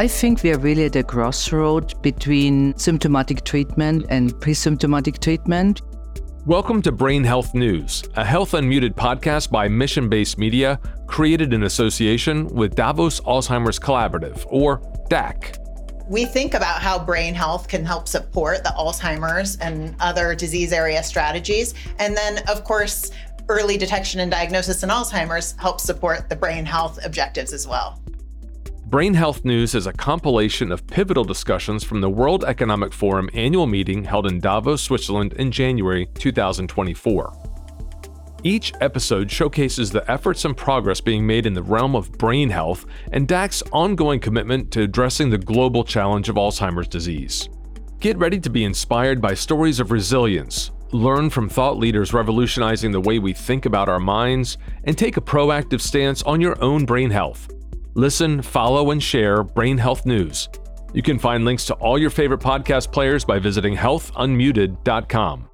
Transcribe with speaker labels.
Speaker 1: I think we are really at a crossroad between symptomatic treatment and pre symptomatic treatment.
Speaker 2: Welcome to Brain Health News, a health unmuted podcast by Mission Based Media, created in association with Davos Alzheimer's Collaborative, or DAC.
Speaker 3: We think about how brain health can help support the Alzheimer's and other disease area strategies. And then, of course, early detection and diagnosis in Alzheimer's helps support the brain health objectives as well.
Speaker 2: Brain Health News is a compilation of pivotal discussions from the World Economic Forum annual meeting held in Davos, Switzerland in January 2024. Each episode showcases the efforts and progress being made in the realm of brain health and DAC's ongoing commitment to addressing the global challenge of Alzheimer's disease. Get ready to be inspired by stories of resilience, learn from thought leaders revolutionizing the way we think about our minds, and take a proactive stance on your own brain health. Listen, follow, and share Brain Health News. You can find links to all your favorite podcast players by visiting healthunmuted.com.